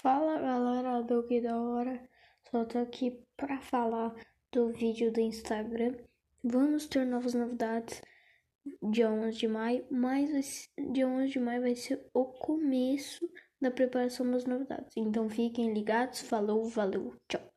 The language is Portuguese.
Fala galera do que da hora, só tô aqui pra falar do vídeo do Instagram. Vamos ter novas novidades dia 11 de maio, mas dia 11 de maio vai ser o começo da preparação das novidades. Então fiquem ligados, falou, valeu, tchau.